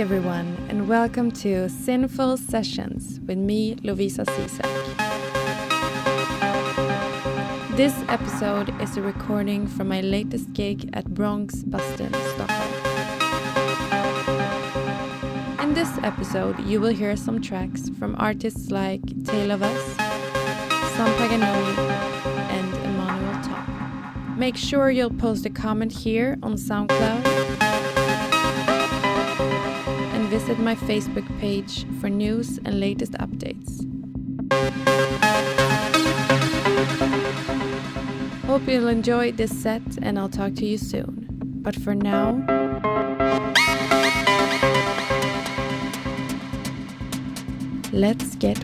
everyone, and welcome to Sinful Sessions with me, Lovisa Cisak. This episode is a recording from my latest gig at Bronx Bastun, Stockholm. In this episode, you will hear some tracks from artists like Tale of Us, Sam Paganini, and Emmanuel Top. Make sure you'll post a comment here on SoundCloud visit my Facebook page for news and latest updates. Hope you'll enjoy this set and I'll talk to you soon. But for now, let's get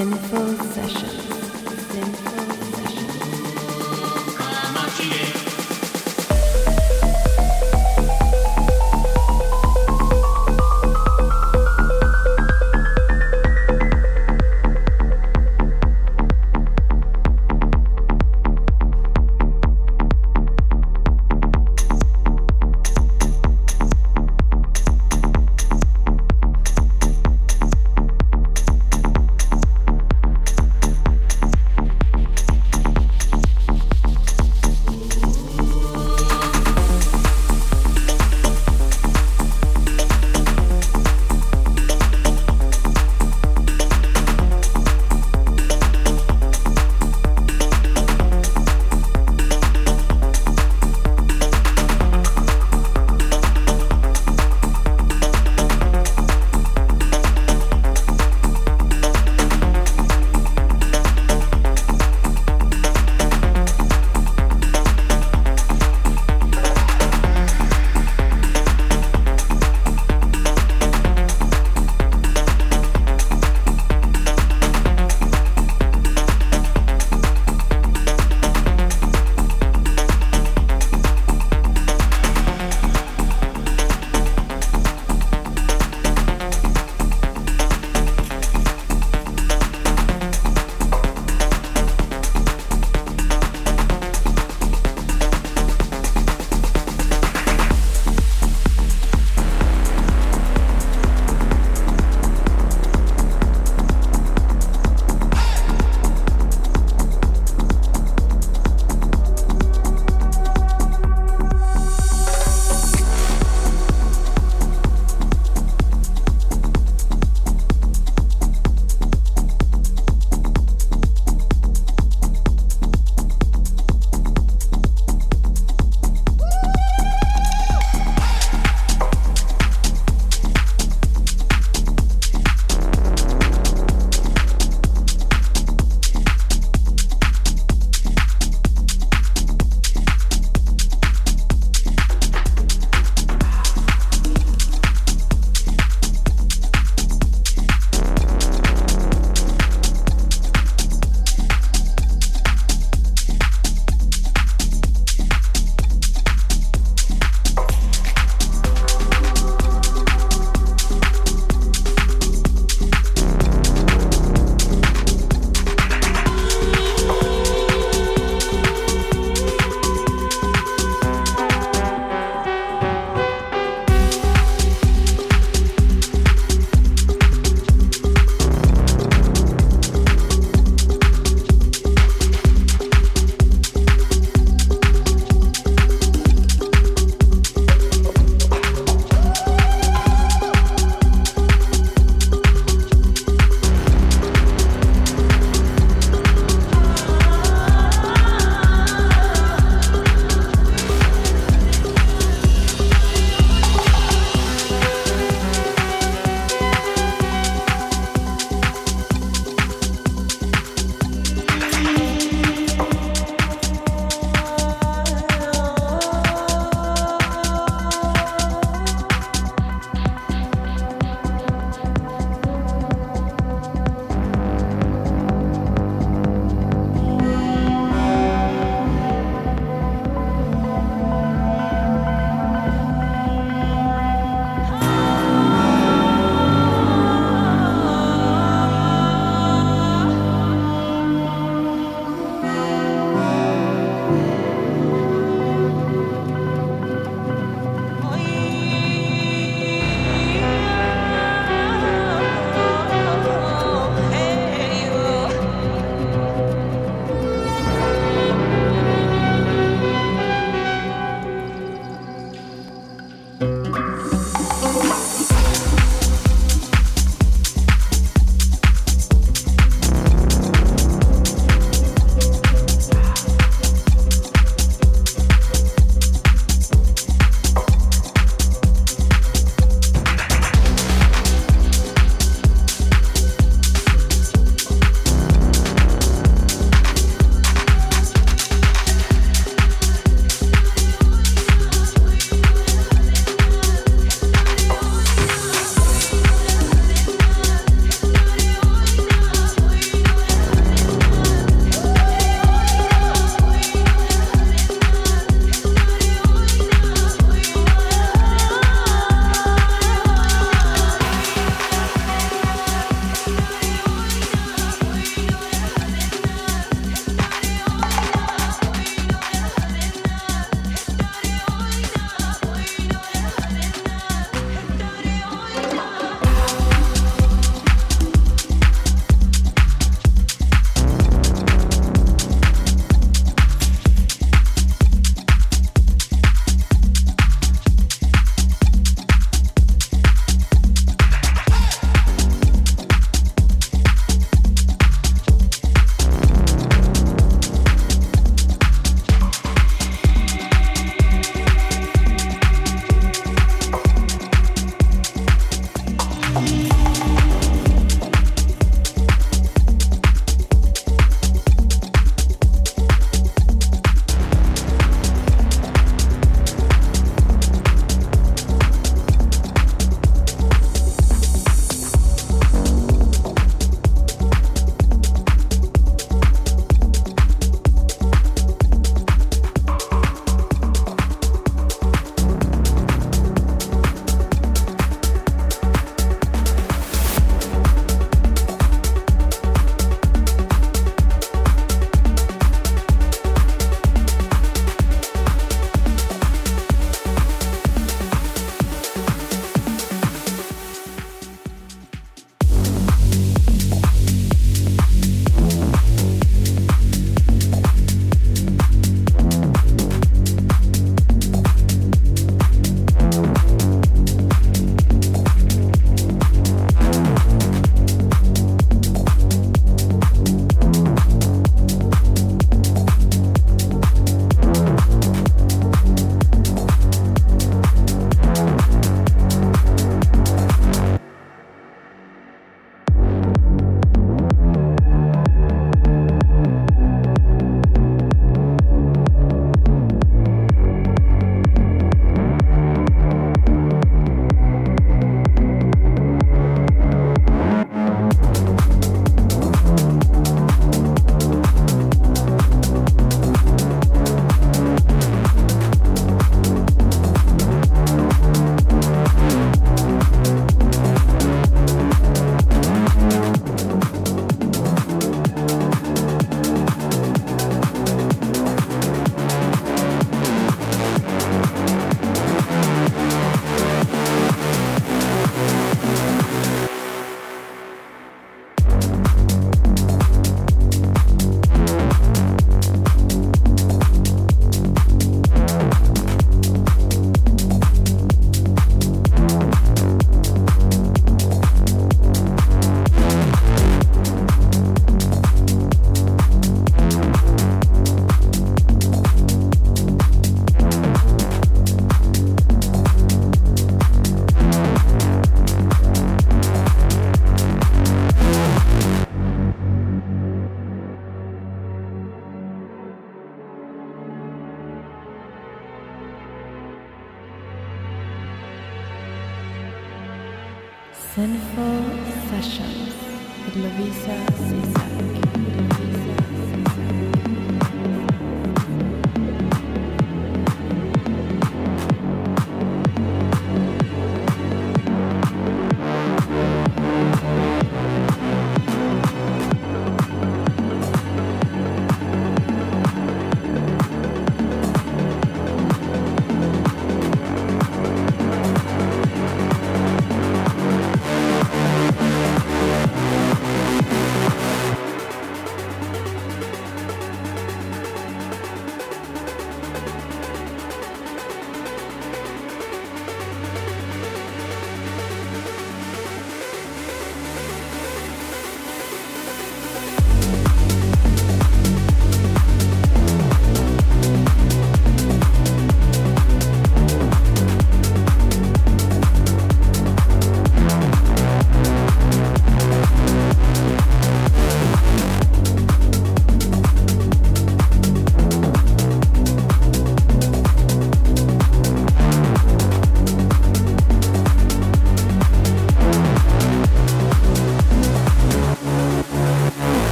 Sinful Sessions.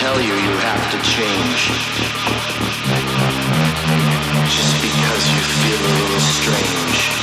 tell you you have to change. Just because you feel a little strange.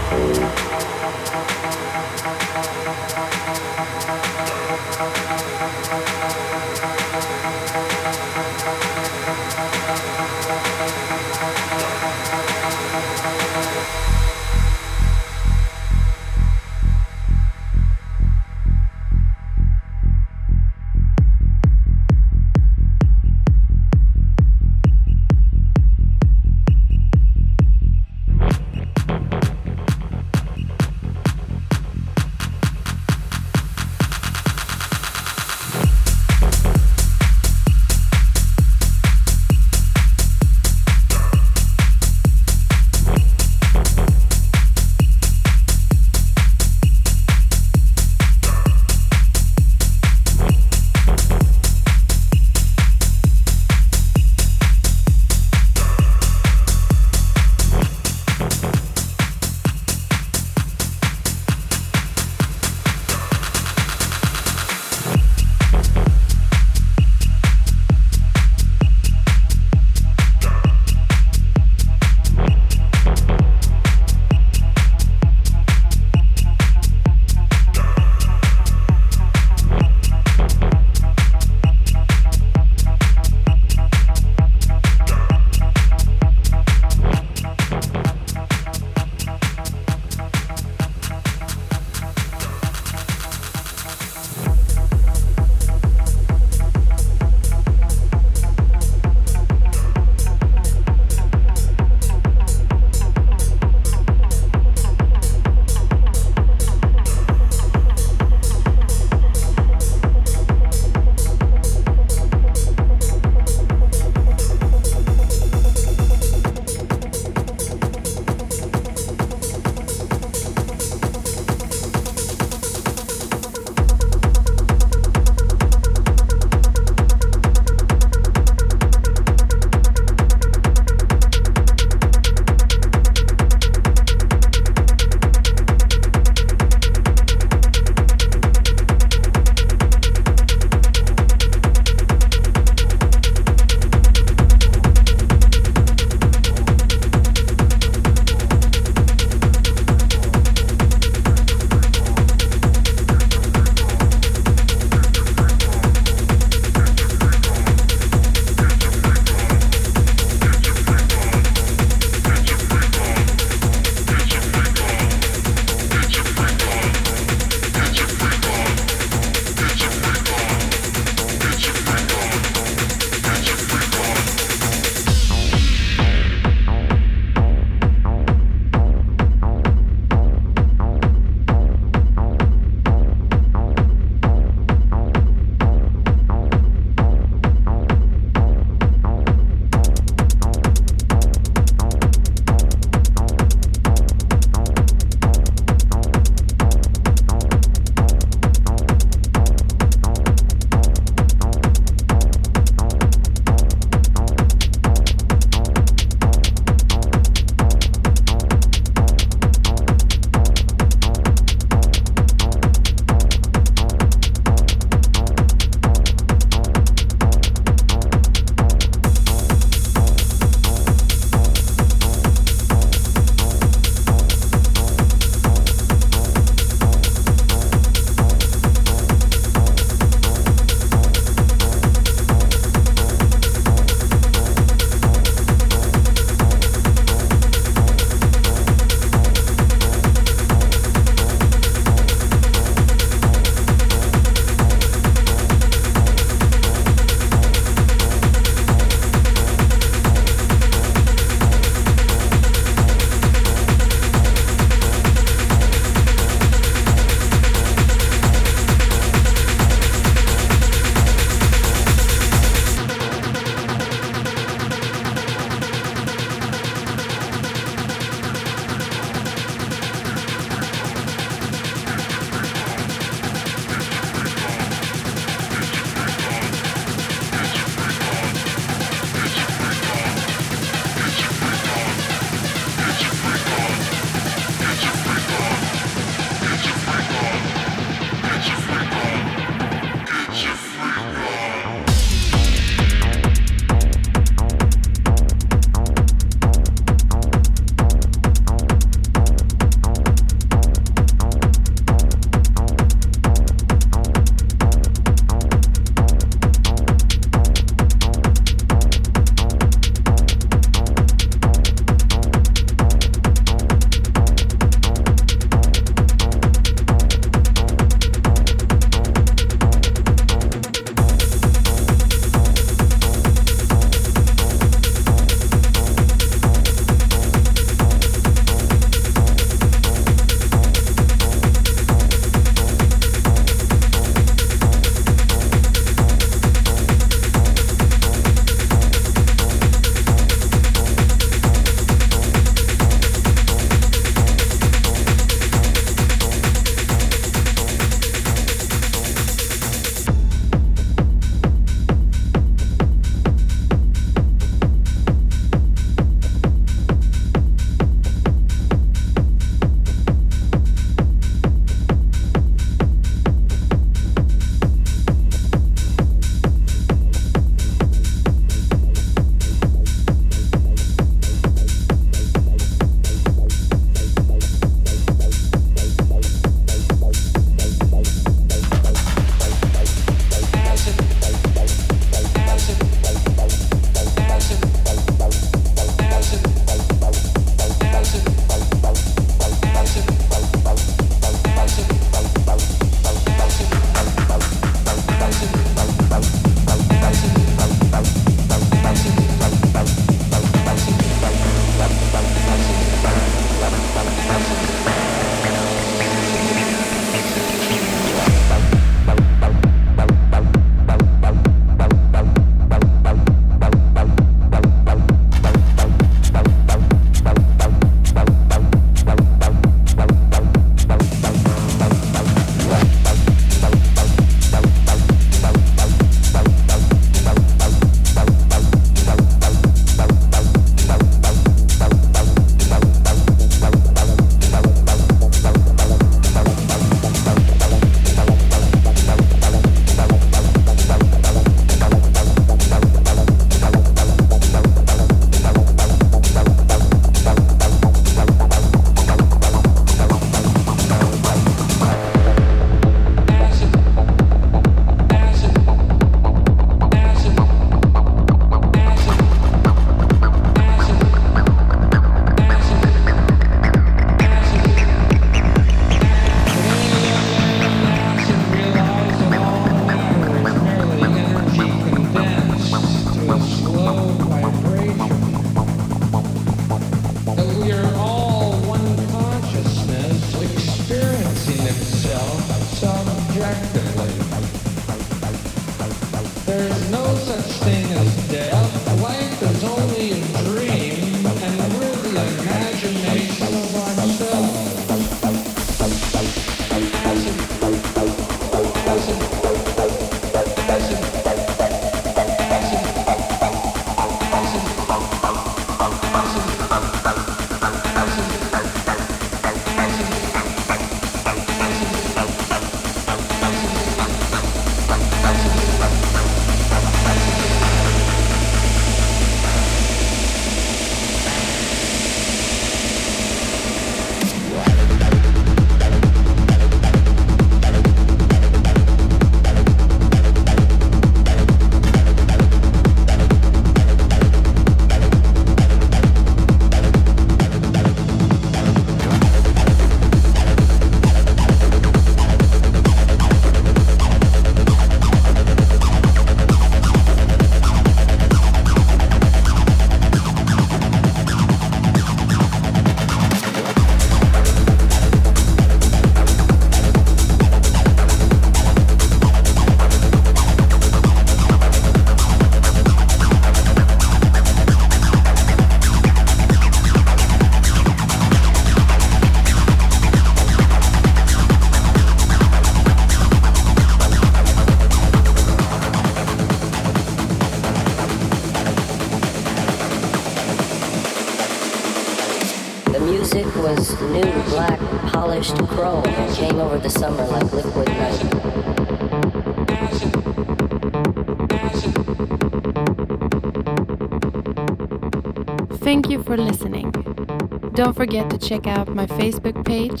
Forget to check out my Facebook page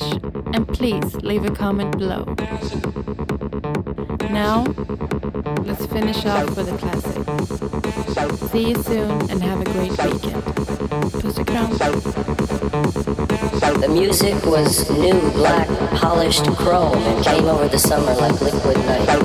and please leave a comment below. Now, let's finish off with a classic. See you soon and have a great weekend. Puss kram. The music was new, black, polished chrome and came over the summer like liquid night.